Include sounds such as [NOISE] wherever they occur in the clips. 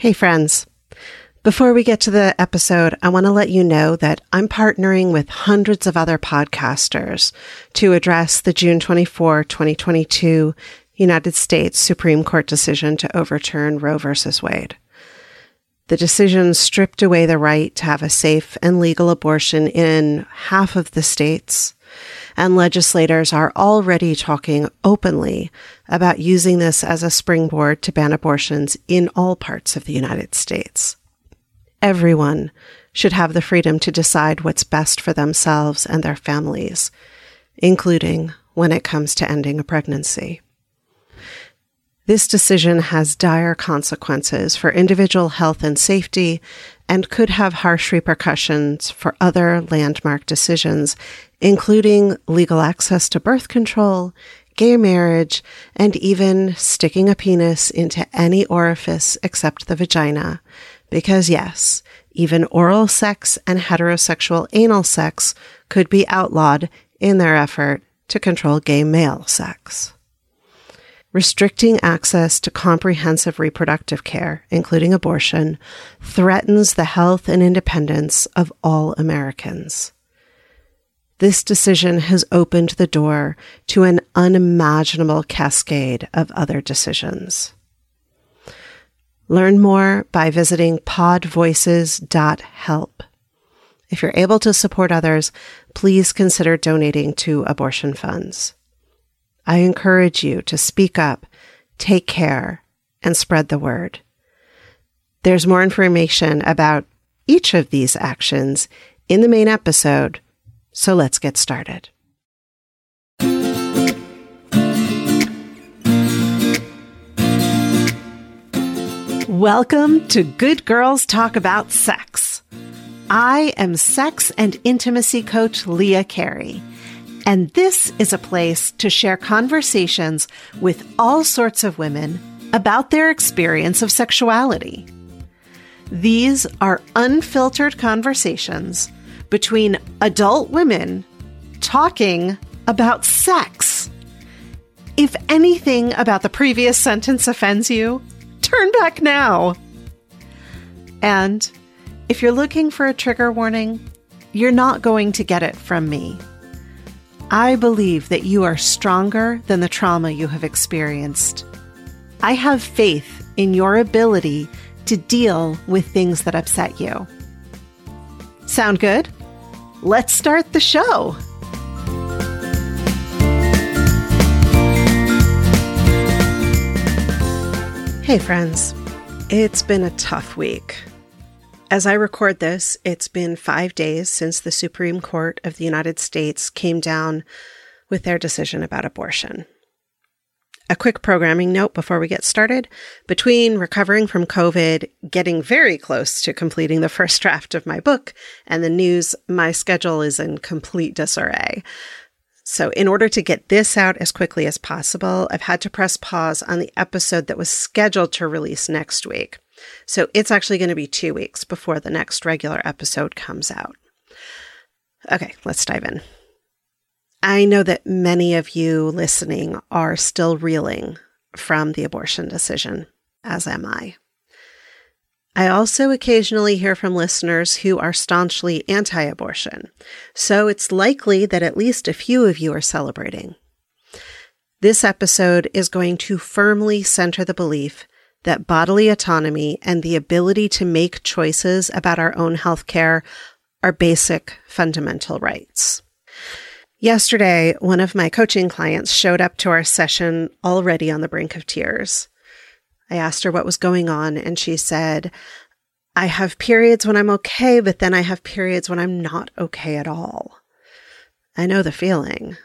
Hey, friends. Before we get to the episode, I want to let you know that I'm partnering with hundreds of other podcasters to address the June 24, 2022 United States Supreme Court decision to overturn Roe v. Wade. The decision stripped away the right to have a safe and legal abortion in half of the states and legislators are already talking openly about using this as a springboard to ban abortions in all parts of the United States. Everyone should have the freedom to decide what's best for themselves and their families, including when it comes to ending a pregnancy. This decision has dire consequences for individual health and safety and could have harsh repercussions for other landmark decisions, including legal access to birth control, gay marriage, and even sticking a penis into any orifice except the vagina. Because yes, even oral sex and heterosexual anal sex could be outlawed in their effort to control gay male sex restricting access to comprehensive reproductive care, including abortion, threatens the health and independence of all Americans. This decision has opened the door to an unimaginable cascade of other decisions. Learn more by visiting podvoices.help. If you're able to support others, please consider donating to abortion funds. I encourage you to speak up, take care, and spread the word. There's more information about each of these actions in the main episode, so let's get started. Welcome to Good Girls Talk About Sex. I am sex and intimacy coach Leah Carey and this is a place to share conversations with all sorts of women about their experience of sexuality. These are unfiltered conversations between adult women talking about sex. If anything about the previous sentence offends you, turn back now. And if you're looking for a trigger warning, you're not going to get it from me. I believe that you are stronger than the trauma you have experienced. I have faith in your ability to deal with things that upset you. Sound good? Let's start the show. Hey, friends. It's been a tough week. As I record this, it's been five days since the Supreme Court of the United States came down with their decision about abortion. A quick programming note before we get started. Between recovering from COVID, getting very close to completing the first [LAUGHS] draft of my book, and the news, my schedule is in complete disarray. So, in order to get this out as quickly as possible, I've had to press pause on the episode that was scheduled to release next week. So it's actually going to be two weeks before the next regular episode comes out. Okay, let's dive in. I know that many of you listening are still reeling from the abortion decision, as am I. I also occasionally hear from listeners who are staunchly anti abortion, so it's likely that at least a few of you are celebrating. This episode is going to firmly center the belief that bodily autonomy and the ability to make choices about our own health care are basic fundamental rights. Yesterday, one of my coaching clients showed up to our session already on the brink of tears. I asked her what was going on, and she said, I have periods when I'm okay, but then I have periods when I'm not okay at all. I know the feeling.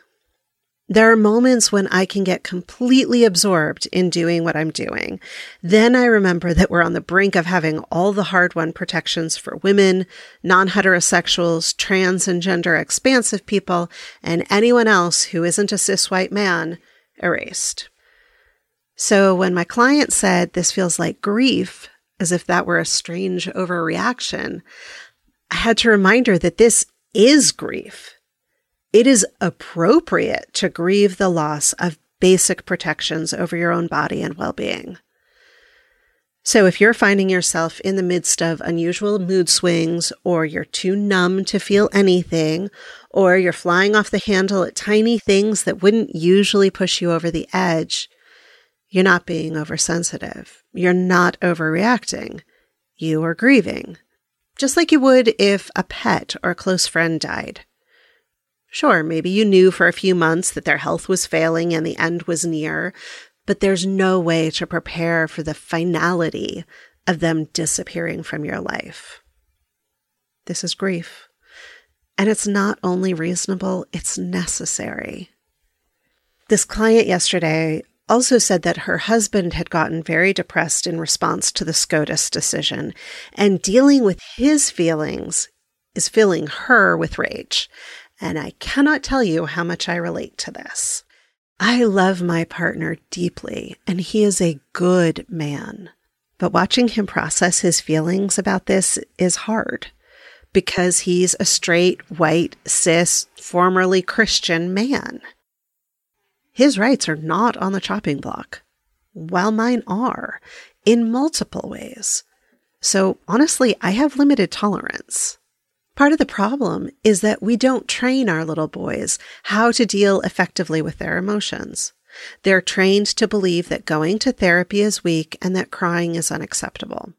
There are moments when I can get completely absorbed in doing what I'm doing. Then I remember that we're on the brink of having all the hard won protections for women, non heterosexuals, trans and gender expansive people, and anyone else who isn't a cis white man erased. So when my client said this feels like grief, as if that were a strange overreaction, I had to remind her that this is grief. It is appropriate to grieve the loss of basic protections over your own body and well being. So, if you're finding yourself in the midst of unusual mood swings, or you're too numb to feel anything, or you're flying off the handle at tiny things that wouldn't usually push you over the edge, you're not being oversensitive. You're not overreacting. You are grieving, just like you would if a pet or a close friend died. Sure, maybe you knew for a few months that their health was failing and the end was near, but there's no way to prepare for the finality of them disappearing from your life. This is grief. And it's not only reasonable, it's necessary. This client yesterday also said that her husband had gotten very depressed in response to the SCOTUS decision, and dealing with his feelings is filling her with rage. And I cannot tell you how much I relate to this. I love my partner deeply, and he is a good man. But watching him process his feelings about this is hard because he's a straight, white, cis, formerly Christian man. His rights are not on the chopping block, while mine are in multiple ways. So honestly, I have limited tolerance. Part of the problem is that we don't train our little boys how to deal effectively with their emotions. They're trained to believe that going to therapy is weak and that crying is unacceptable.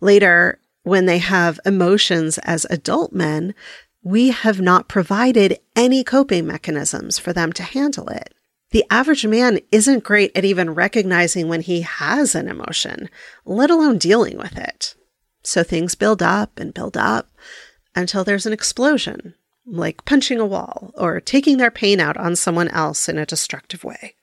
Later, when they have emotions as adult men, we have not provided any coping mechanisms for them to handle it. The average man isn't great at even recognizing when he has an emotion, let alone dealing with it. So things build up and build up until there's an explosion, like punching a wall or taking their pain out on someone else in a destructive way.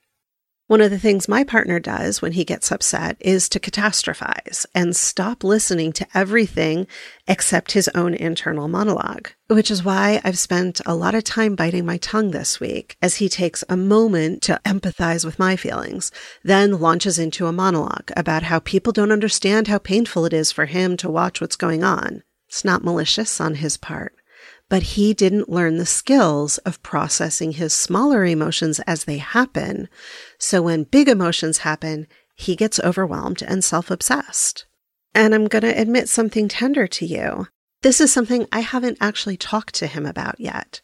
One of the things my partner does when he gets upset is to catastrophize and stop listening to everything except his own internal monologue, which is why I've spent a lot of time biting my tongue this week as he takes a moment to empathize with my feelings, then launches into a monologue about how people don't understand how painful it is for him to watch what's going on. It's not malicious on his part, but he didn't learn the skills of processing his smaller emotions as they happen. So when big emotions happen, he gets overwhelmed and self obsessed. And I'm going to admit something tender to you. This is something I haven't actually talked to him about yet.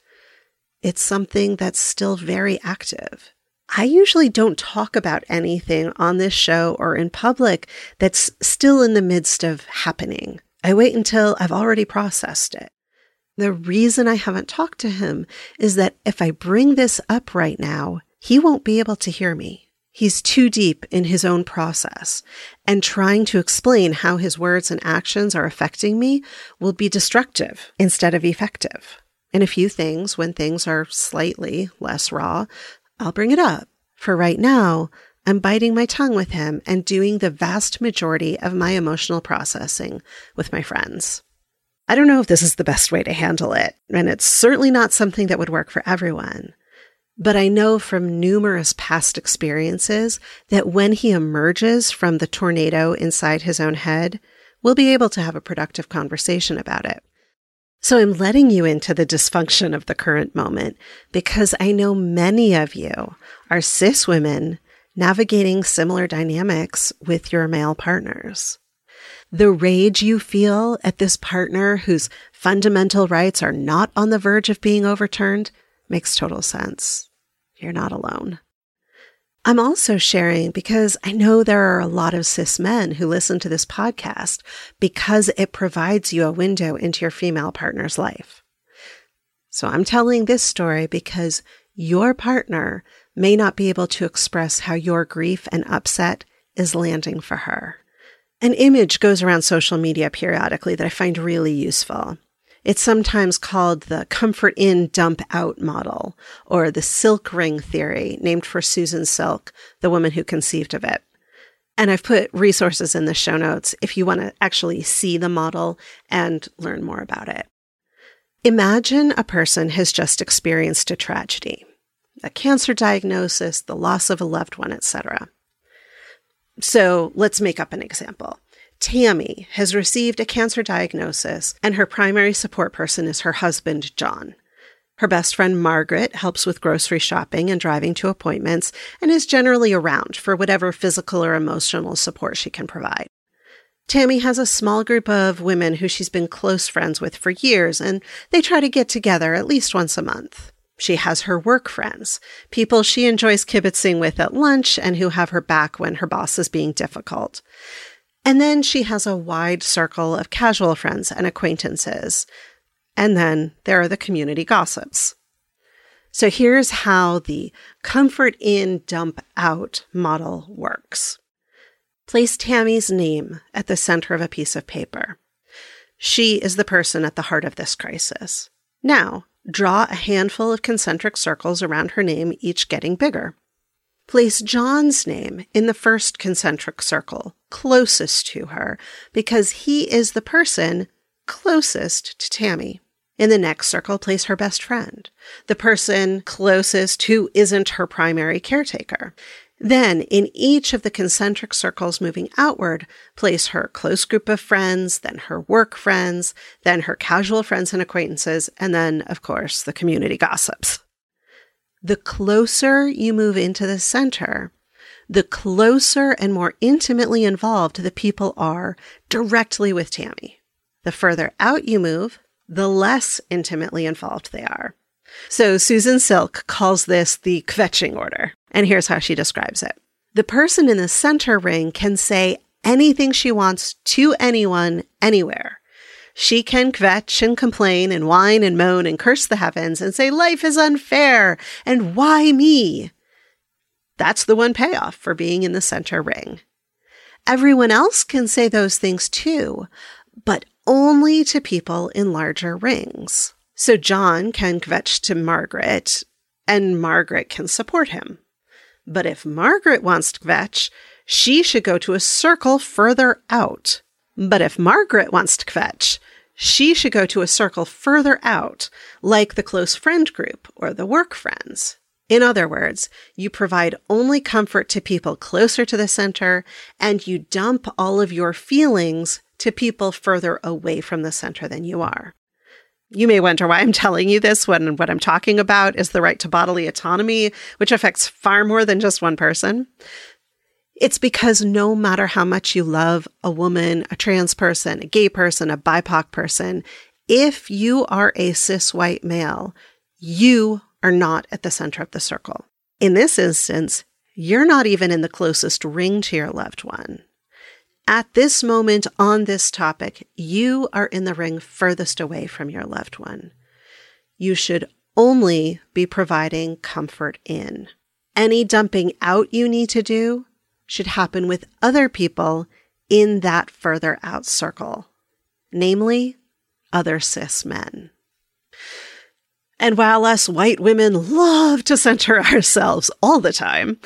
It's something that's still very active. I usually don't talk about anything on this show or in public that's still in the midst of happening. I wait until I've already processed it. The reason I haven't talked to him is that if I bring this up right now, he won't be able to hear me. He's too deep in his own process, and trying to explain how his words and actions are affecting me will be destructive instead of effective. In a few things, when things are slightly less raw, I'll bring it up. For right now, I'm biting my tongue with him and doing the vast majority of my emotional processing with my friends. I don't know if this is the best way to handle it, and it's certainly not something that would work for everyone. But I know from numerous past experiences that when he emerges from the tornado inside his own head, we'll be able to have a productive conversation about it. So I'm letting you into the dysfunction of the current moment because I know many of you are cis women navigating similar dynamics with your male partners. The rage you feel at this partner whose fundamental rights are not on the verge of being overturned makes total sense. You're not alone. I'm also sharing because I know there are a lot of cis men who listen to this podcast because it provides you a window into your female partner's life. So I'm telling this story because your partner may not be able to express how your grief and upset is landing for her. An image goes around social media periodically that I find really useful. It's sometimes called the comfort in, dump out model, or the silk ring theory, named for Susan Silk, the woman who conceived of it. And I've put resources in the show notes if you want to actually see the model and learn more about it. Imagine a person has just experienced a tragedy a cancer diagnosis, the loss of a loved one, etc. So let's make up an example. Tammy has received a cancer diagnosis, and her primary support person is her husband, John. Her best friend, Margaret, helps with grocery shopping and driving to appointments and is generally around for whatever physical or emotional support she can provide. Tammy has a small group of women who she's been close friends with for years, and they try to get together at least once a month. She has her work friends, people she enjoys kibitzing with at lunch and who have her back when her boss is being difficult. And then she has a wide circle of casual friends and acquaintances. And then there are the community gossips. So here's how the comfort in, dump out model works. Place Tammy's name at the center of a piece of paper. She is the person at the heart of this crisis. Now, draw a handful of concentric circles around her name, each getting bigger. Place John's name in the first concentric circle, closest to her, because he is the person closest to Tammy. In the next circle, place her best friend, the person closest who isn't her primary caretaker. Then, in each of the concentric circles moving outward, place her close group of friends, then her work friends, then her casual friends and acquaintances, and then, of course, the community gossips. The closer you move into the center, the closer and more intimately involved the people are directly with Tammy. The further out you move, the less intimately involved they are. So Susan Silk calls this the kvetching order. And here's how she describes it. The person in the center ring can say anything she wants to anyone, anywhere. She can kvetch and complain and whine and moan and curse the heavens and say life is unfair and why me? That's the one payoff for being in the center ring. Everyone else can say those things too, but only to people in larger rings. So John can kvetch to Margaret, and Margaret can support him. But if Margaret wants to kvetch, she should go to a circle further out. But if Margaret wants to kvetch, she should go to a circle further out, like the close friend group or the work friends. In other words, you provide only comfort to people closer to the center and you dump all of your feelings to people further away from the center than you are. You may wonder why I'm telling you this when what I'm talking about is the right to bodily autonomy, which affects far more than just one person. It's because no matter how much you love a woman, a trans person, a gay person, a BIPOC person, if you are a cis white male, you are not at the center of the circle. In this instance, you're not even in the closest ring to your loved one. At this moment on this topic, you are in the ring furthest away from your loved one. You should only be providing comfort in. Any dumping out you need to do should happen with other people in that further out circle, namely other cis men. And while us white women love to center [LAUGHS] ourselves all the time,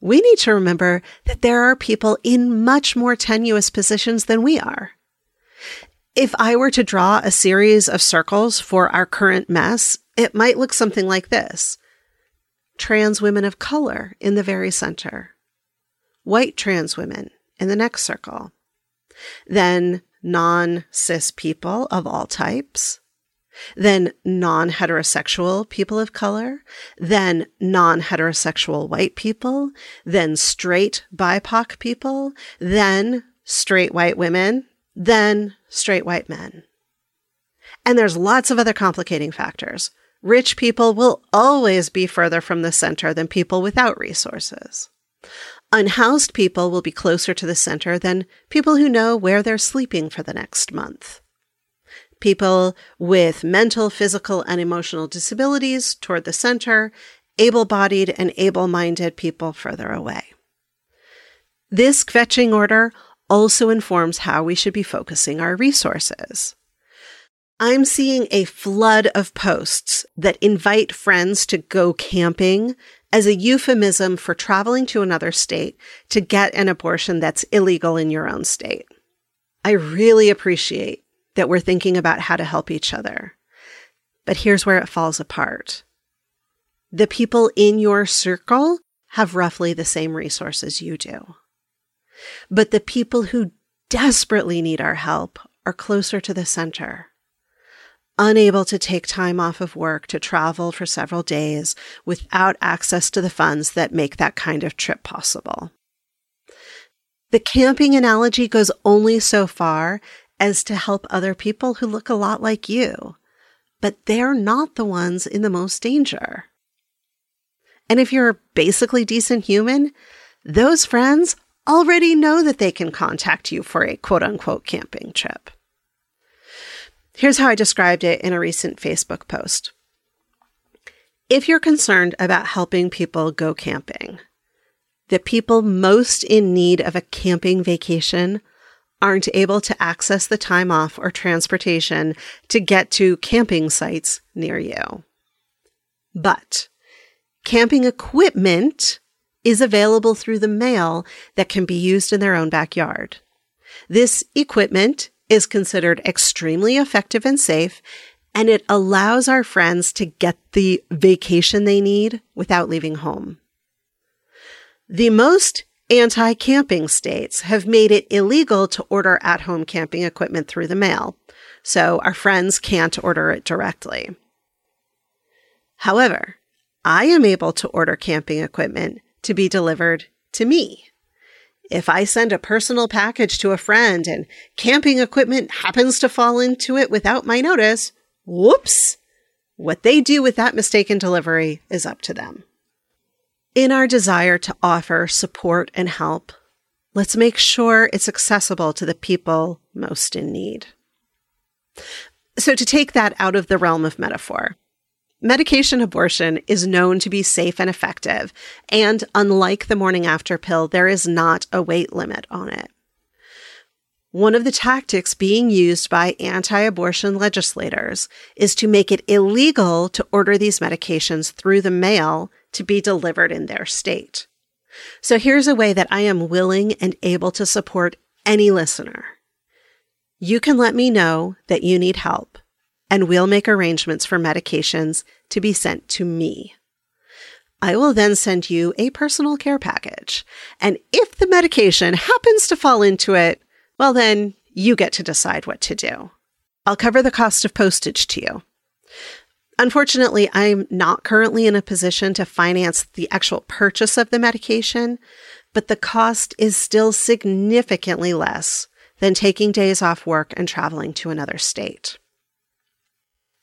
we need to remember that there are people in much more tenuous positions than we are. If I were to draw a series of circles for our current mess, it might look something like this. Trans women of color in the very center. White trans women in the next circle. Then non cis people of all types then non heterosexual people of color, then non heterosexual white people, then straight BIPOC people, then straight white women, then straight white men. And there's lots of other complicating factors. Rich people will always be further from the center than people without resources. Unhoused people will be closer to the center than people who know where they're sleeping for the next month people with mental, physical, and emotional disabilities toward the center, able bodied and able minded people further away. This kvetching order also informs how we should be focusing our resources. I'm seeing a flood of posts that invite friends to go camping as a euphemism for traveling to another state to get an abortion that's illegal in your own state. I really appreciate that we're thinking about how to help each other. But here's where it falls apart. The people in your circle have roughly the same resources you do. But the people who desperately need our help are closer to the center, unable to take time off of work to travel for several days without access to the funds that make that kind of trip possible. The camping analogy goes only so far as to help other people who look a lot like you, but they're not the ones in the most danger. And if you're a basically decent human, those friends already know that they can contact you for a quote unquote camping trip. Here's how I described it in a recent Facebook post. If you're concerned about helping people go camping, the people most in need of a camping vacation aren't able to access the time off or transportation to get to camping sites near you. But camping equipment is available through the mail that can be used in their own backyard. This equipment is considered extremely effective and safe and it allows our friends to get the vacation they need without leaving home. The most anti camping states have made it illegal to order at home camping equipment through the mail, so our friends can't order it directly. However, I am able to order camping equipment to be delivered to me. If I send a personal package to a friend and camping equipment happens to fall into it without my notice, Whoops! What they do with that mistaken delivery is up to them. In our desire to offer support and help, let's make sure it's accessible to the people most in need. So, to take that out of the realm of metaphor, medication abortion is known to be safe and effective, and unlike the morning after pill, there is not a weight limit on it. One of the tactics being used by anti abortion legislators is to make it illegal to order these medications through the mail to be delivered in their state. So here's a way that I am willing and able to support any listener. You can let me know that you need help, and we'll make arrangements for medications to be sent to me. I will then send you a personal care package. And if the medication happens to fall into it, well, then you get to decide what to do. I'll cover the cost of postage to you. Unfortunately, I'm not currently in a position to finance the actual purchase of the medication, but the cost is still significantly less than taking days off work and traveling to another state.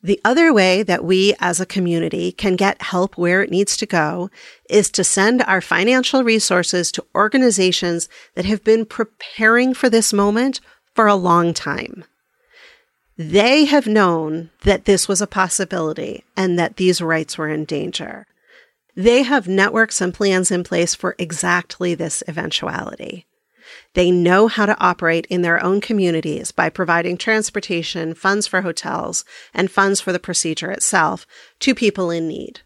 The other way that we as a community can get help where it needs to go is to send our financial resources to organizations that have been preparing for this moment for a long time. They have known that this was a possibility and that these rights were in danger. They have networks and plans in place for exactly this eventuality. They know how to operate in their own communities by providing transportation, funds for hotels, and funds for the procedure itself to people in need.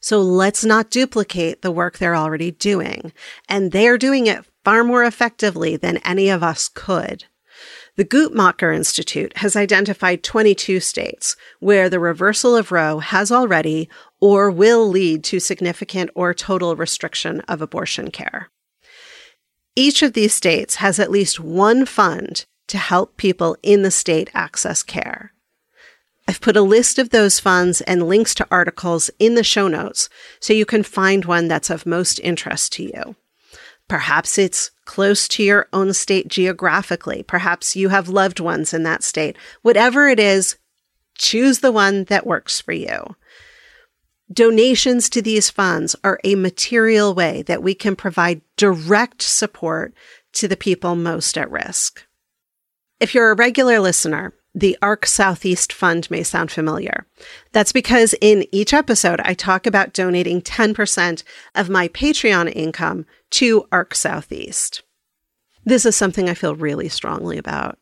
So let's not duplicate the work they're already doing. And they're doing it far more effectively than any of us could. The Guttmacher Institute has identified 22 states where the reversal of Roe has already or will lead to significant or total restriction of abortion care. Each of these states has at least one fund to help people in the state access care. I've put a list of those funds and links to articles in the show notes so you can find one that's of most interest to you. Perhaps it's close to your own state geographically. Perhaps you have loved ones in that state. Whatever it is, choose the one that works for you. Donations to these funds are a material way that we can provide direct support to the people most at risk. If you're a regular listener, the ARC Southeast Fund may sound familiar. That's because in each episode, I talk about donating 10% of my Patreon income to ARC Southeast. This is something I feel really strongly about.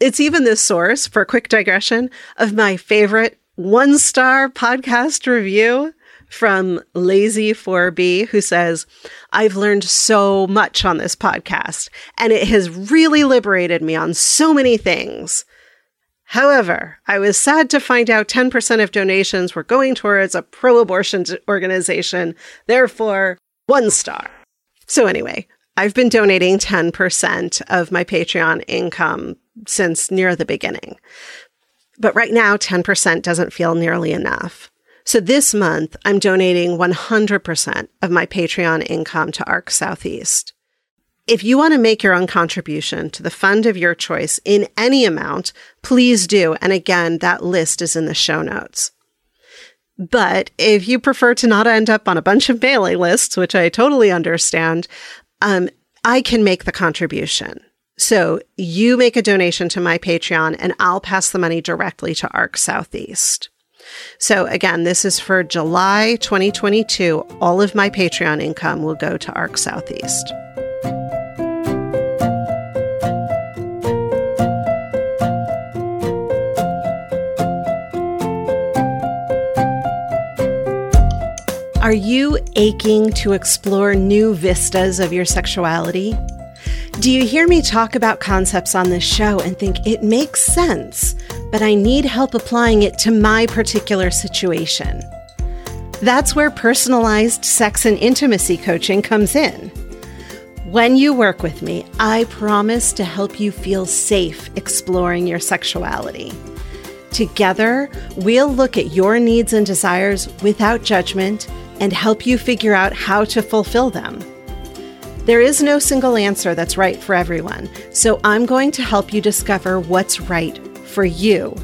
It's even the source, for a quick digression, of my favorite one star podcast review from Lazy4B, who says, I've learned so much on this podcast, and it has really liberated me on so many things. However, I was sad to find out 10% of donations were going towards a pro abortion organization, therefore, one star. So, anyway, I've been donating 10% of my Patreon income since near the beginning. But right now, 10% doesn't feel nearly enough. So this month, I'm donating 100% of my Patreon income to ARC Southeast. If you want to make your own contribution to the fund of your choice in any amount, please do. And again, that list is in the show notes. But if you prefer to not end up on a bunch of mailing lists, which I totally understand, um, I can make the contribution. So you make a donation to my Patreon and I'll pass the money directly to ARC Southeast. So again, this is for July 2022. All of my Patreon income will go to ARC Southeast. Are you aching to explore new vistas of your sexuality? Do you hear me talk about concepts on this show and think it makes sense, but I need help applying it to my particular situation? That's where personalized sex and intimacy coaching comes in. When you work with me, I promise to help you feel safe exploring your sexuality. Together, we'll look at your needs and desires without judgment and help you figure out how to fulfill them. There is no single answer that's right for everyone, so I'm going to help you discover what's right for you.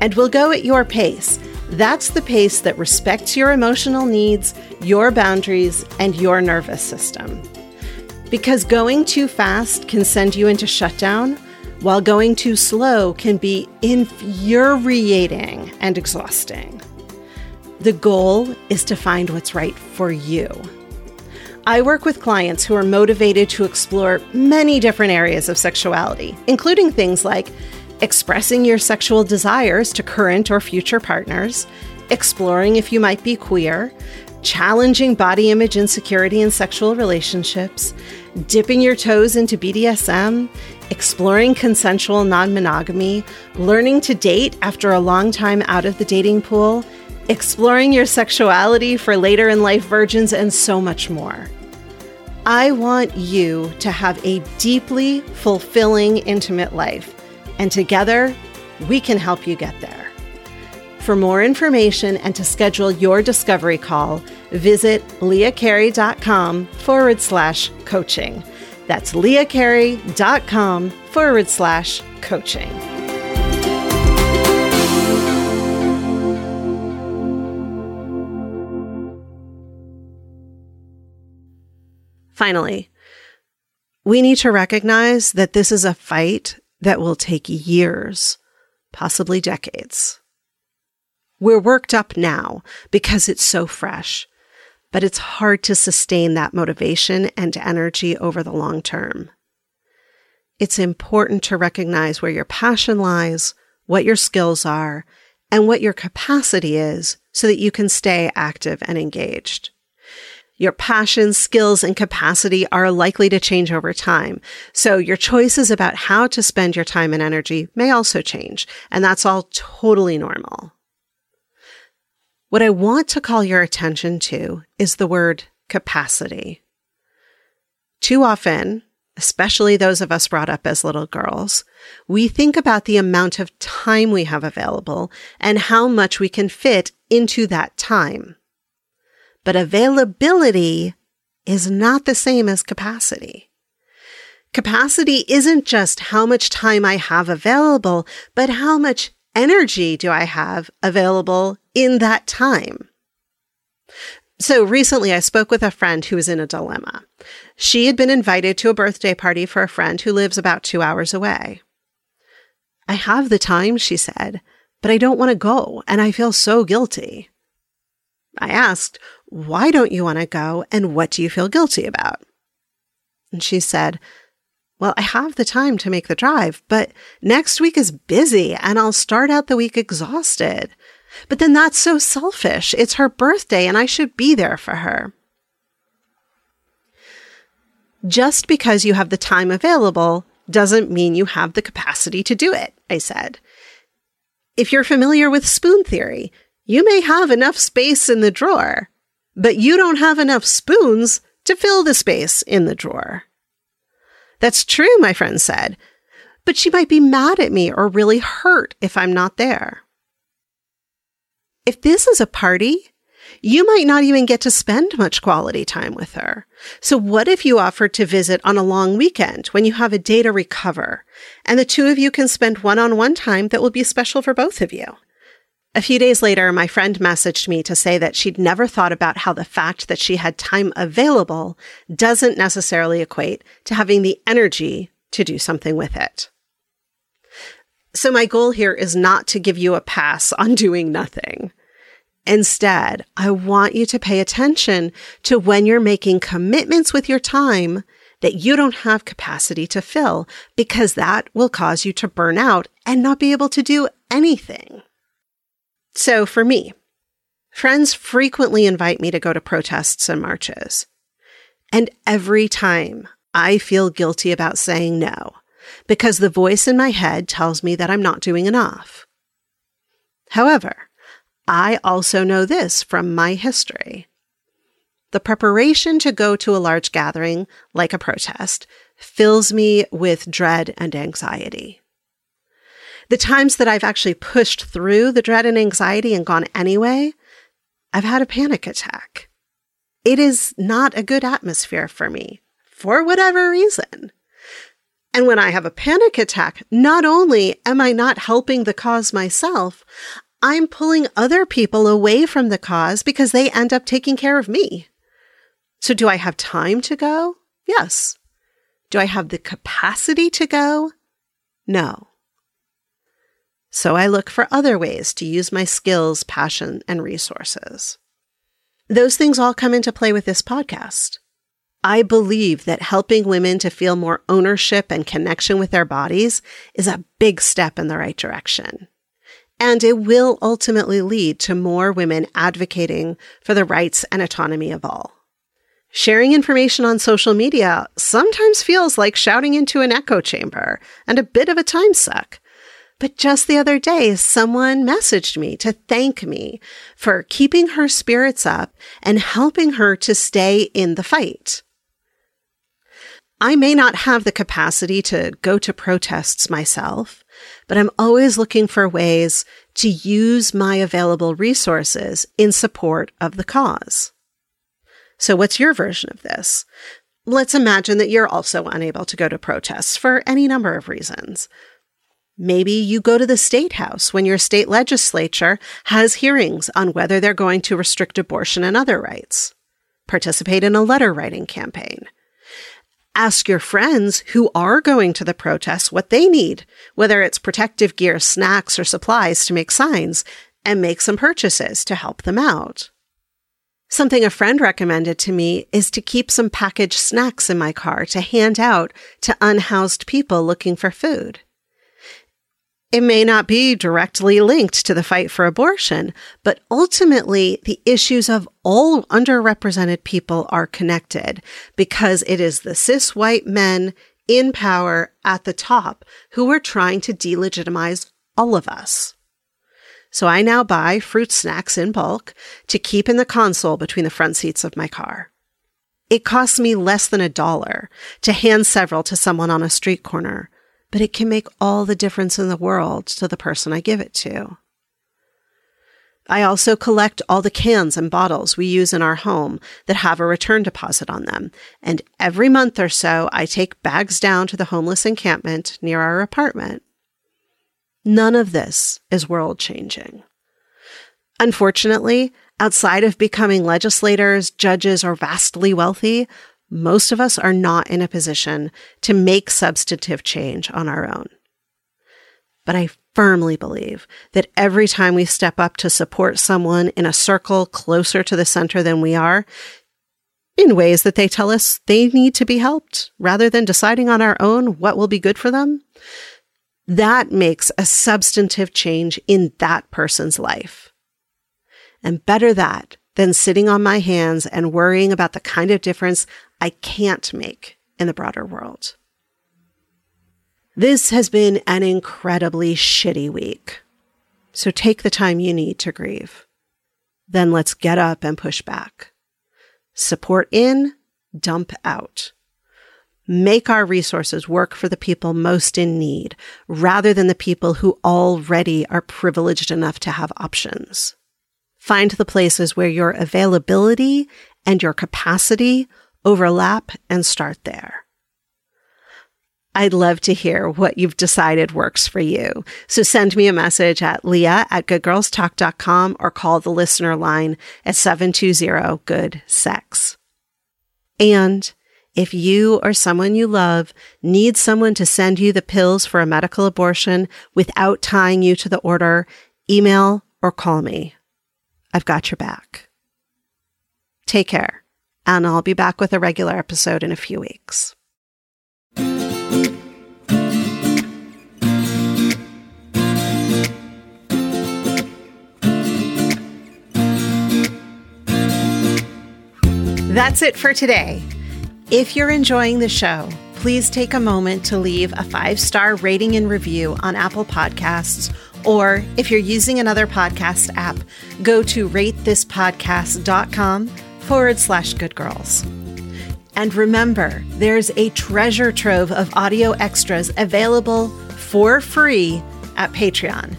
And we'll go at your pace. That's the pace that respects your emotional needs, your boundaries, and your nervous system. Because going too fast can send you into shutdown, while going too slow can be infuriating and exhausting. The goal is to find what's right for you. I work with clients who are motivated to explore many different areas of sexuality, including things like expressing your sexual desires to current or future partners, exploring if you might be queer, challenging body image insecurity in sexual relationships, dipping your toes into BDSM, exploring consensual non monogamy, learning to date after a long time out of the dating pool, exploring your sexuality for later in life virgins, and so much more. I want you to have a deeply fulfilling, intimate life, and together we can help you get there. For more information and to schedule your discovery call, visit leahcarey.com forward slash coaching. That's leahcarey.com forward slash coaching. Finally, we need to recognize that this is a fight that will take years, possibly decades. We're worked up now because it's so fresh, but it's hard to sustain that motivation and energy over the long term. It's important to recognize where your passion lies, what your skills are, and what your capacity is so that you can stay active and engaged. Your passions, skills, and capacity are likely to change over time. So your choices about how to spend your time and energy may also change. And that's all totally normal. What I want to call your attention to is the word capacity. Too often, especially those of us brought up as little girls, we think about the amount of time we have available and how much we can fit into that time. But availability is not the same as capacity. Capacity isn't just how much time I have available, but how much energy do I have available in that time? So recently I spoke with a friend who was in a dilemma. She had been invited to a birthday party for a friend who lives about two hours away. I have the time, she said, but I don't want to go and I feel so guilty. I asked, why don't you want to go and what do you feel guilty about? And she said, Well, I have the time to make the drive, but next week is busy and I'll start out the week exhausted. But then that's so selfish. It's her birthday and I should be there for her. Just because you have the time available doesn't mean you have the capacity to do it, I said. If you're familiar with spoon theory, you may have enough space in the drawer, but you don't have enough spoons to fill the space in the drawer. That's true, my friend said, but she might be mad at me or really hurt if I'm not there. If this is a party, You might not even get to spend much quality time with her. So what if you offered to visit on a long weekend when you have a day to recover and the two of you can spend one on one time that will be special for both of you? A few days later, my friend messaged me to say that she'd never thought about how the fact that she had time available doesn't necessarily equate to having the energy to do something with it. So my goal here is not to give you a pass on [LAUGHS] doing nothing. Instead, I want you to pay attention to when you're making commitments with your time that you don't have capacity to fill because that will cause you to burn out and not be able to do anything. So for me, friends frequently invite me to go to protests and marches. And every time I feel guilty about saying no because the voice in my head tells me that I'm not doing enough. However, I also know this from my history. The preparation to go to a large gathering, like a protest, fills me with dread and anxiety. The times that I've actually pushed through the dread and anxiety and gone anyway, I've had a panic attack. It is not a good atmosphere for me, for whatever reason. And when I have a panic attack, not only am I not helping the cause myself, I'm pulling other people away from the cause because they end up taking care of me. So do I have time to go? Yes. Do I have the capacity to go? No. So I look for other ways to use my skills, passion, and resources. Those things all come into play with this podcast. I believe that helping women to feel more ownership and connection with their bodies is a big step in the right direction and it will ultimately lead to more women advocating for the rights and autonomy of all. Sharing information on social media sometimes feels like shouting into an echo chamber and a bit of a time suck. But just the other day, someone messaged me to thank me for keeping her spirits up and helping her to stay in the fight. I may not have the capacity to go to protests myself, but I'm always looking for ways to use my available resources in support of the cause. So what's your version of this? Let's imagine that you're also unable to go to protests for any number of reasons. Maybe you go to the state house when your state legislature has hearings on whether they're going to restrict abortion and other rights. Participate in a letter writing campaign. Ask your friends who are going to the protests what they need, whether it's protective gear, snacks, or supplies to make signs, and make some purchases to help them out. Something a friend recommended to me is to keep some packaged snacks in my car to hand out to unhoused people looking for food. It may not be directly linked to the fight for abortion, but ultimately the issues of all underrepresented people are connected because it is the cis white men in power at the top who are trying to delegitimize all of us. So I now buy fruit snacks in bulk to keep in the console between the front seats of my car. It costs me less than a dollar to hand several to someone on a street corner but it can make all the difference in the world to the person I give it to. I also collect all the cans and bottles we use in our home that have a return deposit on them. And every month or so, I take bags down to the homeless encampment near our apartment. None of this is world changing. Unfortunately, outside of becoming legislators, judges, or vastly wealthy, most of us are not in a position to make substantive change on our own. But I firmly believe that every time we step up to support someone in a circle closer to the center than we are, in ways that they tell us they need to be helped rather than deciding on our own what will be good for them, that makes a substantive change in that person's life. And better that than sitting on my hands and worrying about the kind of difference I can't make in the broader world. This has been an incredibly shitty week. So take the time you need to grieve. Then let's get up and push back. Support in, dump out. Make our resources work for the people most in need rather than the people who already are privileged enough to have options. Find the places where your availability and your capacity overlap and start there. I'd love to hear what you've decided works for you. So send me a message at leah at goodgirlstalk.com or call the listener line at 720-GOOD-SEX. And if you or someone you love needs someone to send you the pills for a medical abortion without tying you to the order, email or call me. I've got your back. Take care, and I'll be back with a regular episode in a few weeks. That's it for today. If you're enjoying the show, please take a moment to leave a five star rating and review on Apple Podcasts. Or if you're using another podcast app, go to ratethispodcast.com forward slash good girls. And remember, there's a treasure trove of audio extras available for free at Patreon.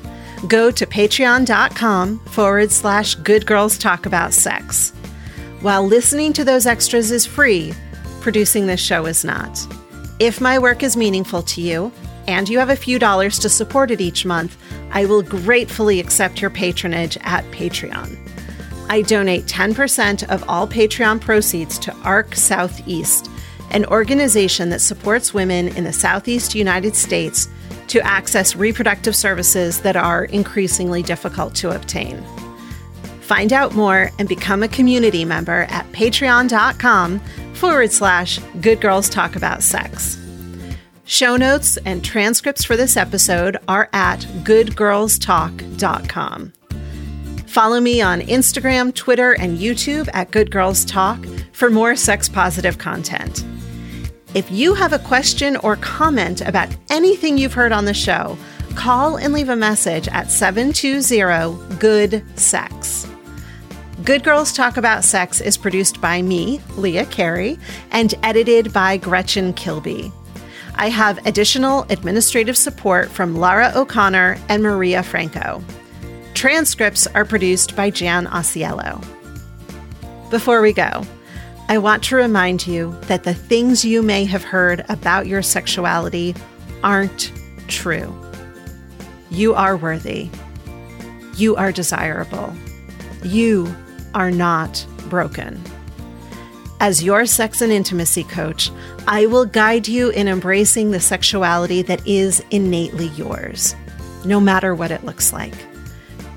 Go to patreon.com forward slash good girls talk about sex. While listening to those extras is free, producing this show is not. If my work is meaningful to you, and you have a few dollars to support it each month, I will gratefully accept your patronage at Patreon. I donate 10% of all Patreon proceeds to ARC Southeast, an organization that supports women in the Southeast United States to access reproductive services that are increasingly difficult to obtain. Find out more and become a community member at patreon.com forward slash good girls talk about sex. Show notes and transcripts for this episode are at goodgirlstalk.com. Follow me on Instagram, Twitter, and YouTube at Good Girls Talk for more sex positive content. If you have a question or comment about anything you've heard on the show, call and leave a message at 720 Good Sex. Good Girls Talk About Sex is produced by me, Leah Carey, and edited by Gretchen Kilby. I have additional administrative support from Lara O'Connor and Maria Franco. Transcripts are produced by Jan Osiello. Before we go, I want to remind you that the things you may have heard about your sexuality aren't true. You are worthy. You are desirable. You are not broken. As your sex and intimacy coach, I will guide you in embracing the sexuality that is innately yours, no matter what it looks like.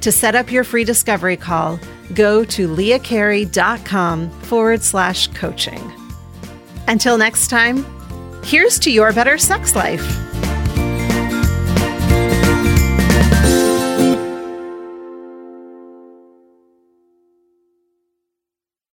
To set up your free discovery call, go to leahcarey.com forward slash coaching. Until next time, here's to your better sex life.